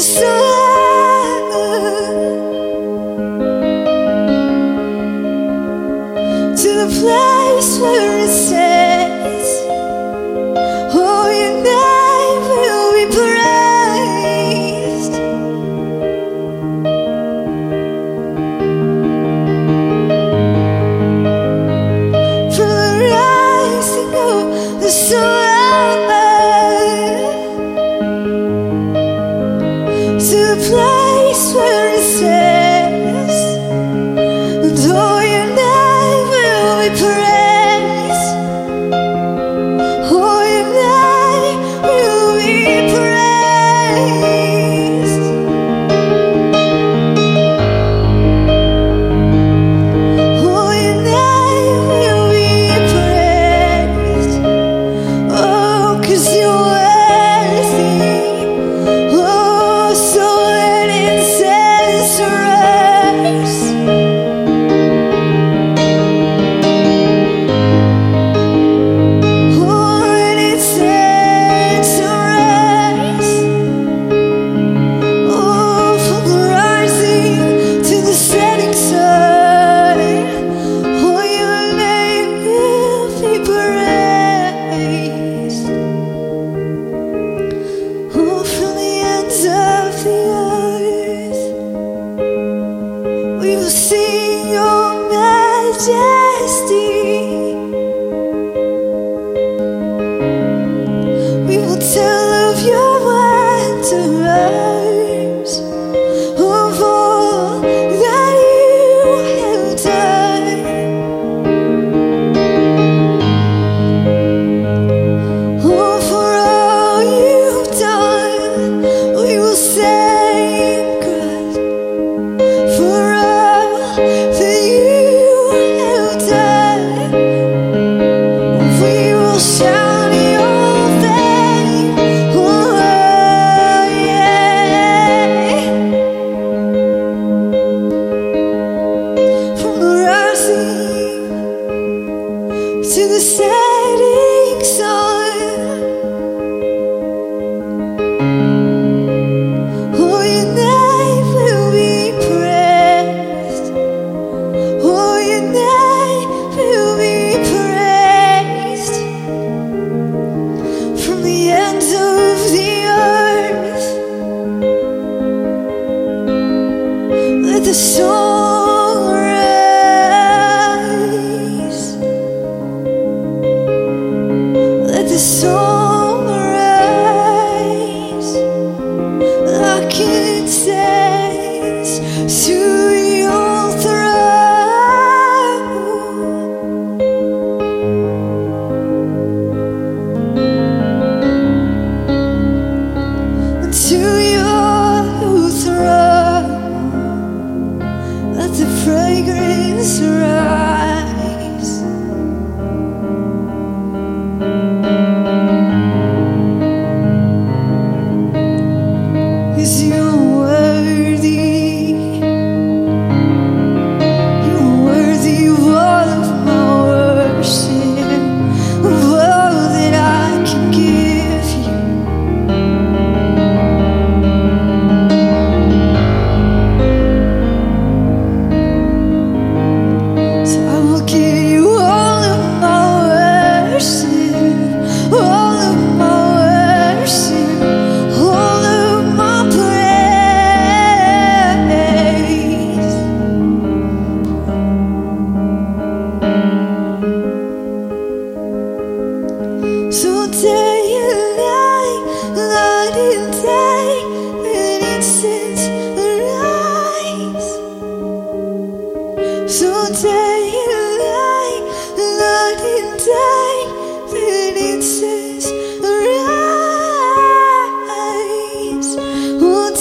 the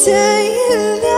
Day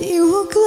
you are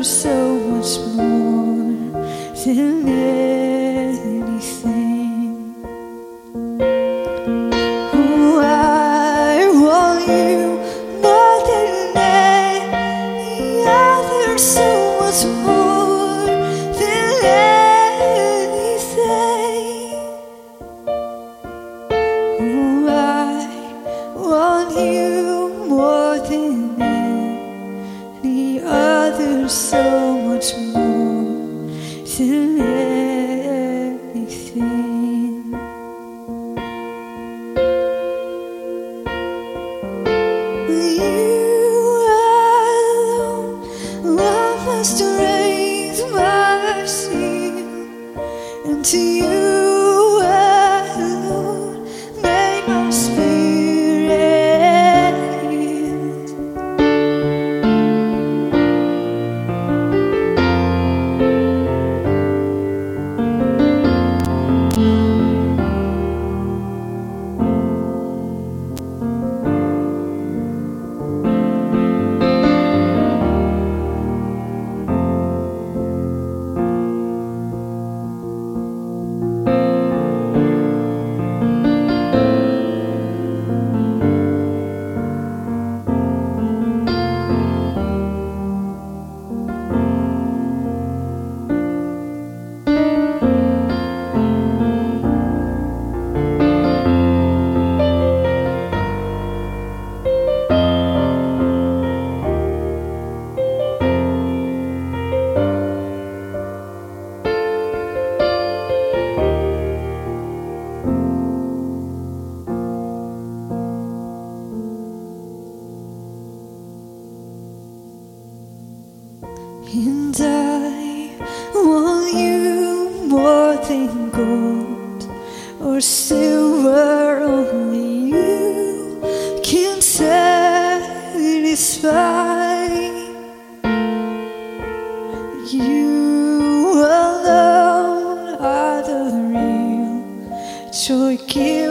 so much more than ever. You alone are the real joy giver.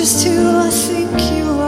Just who I think you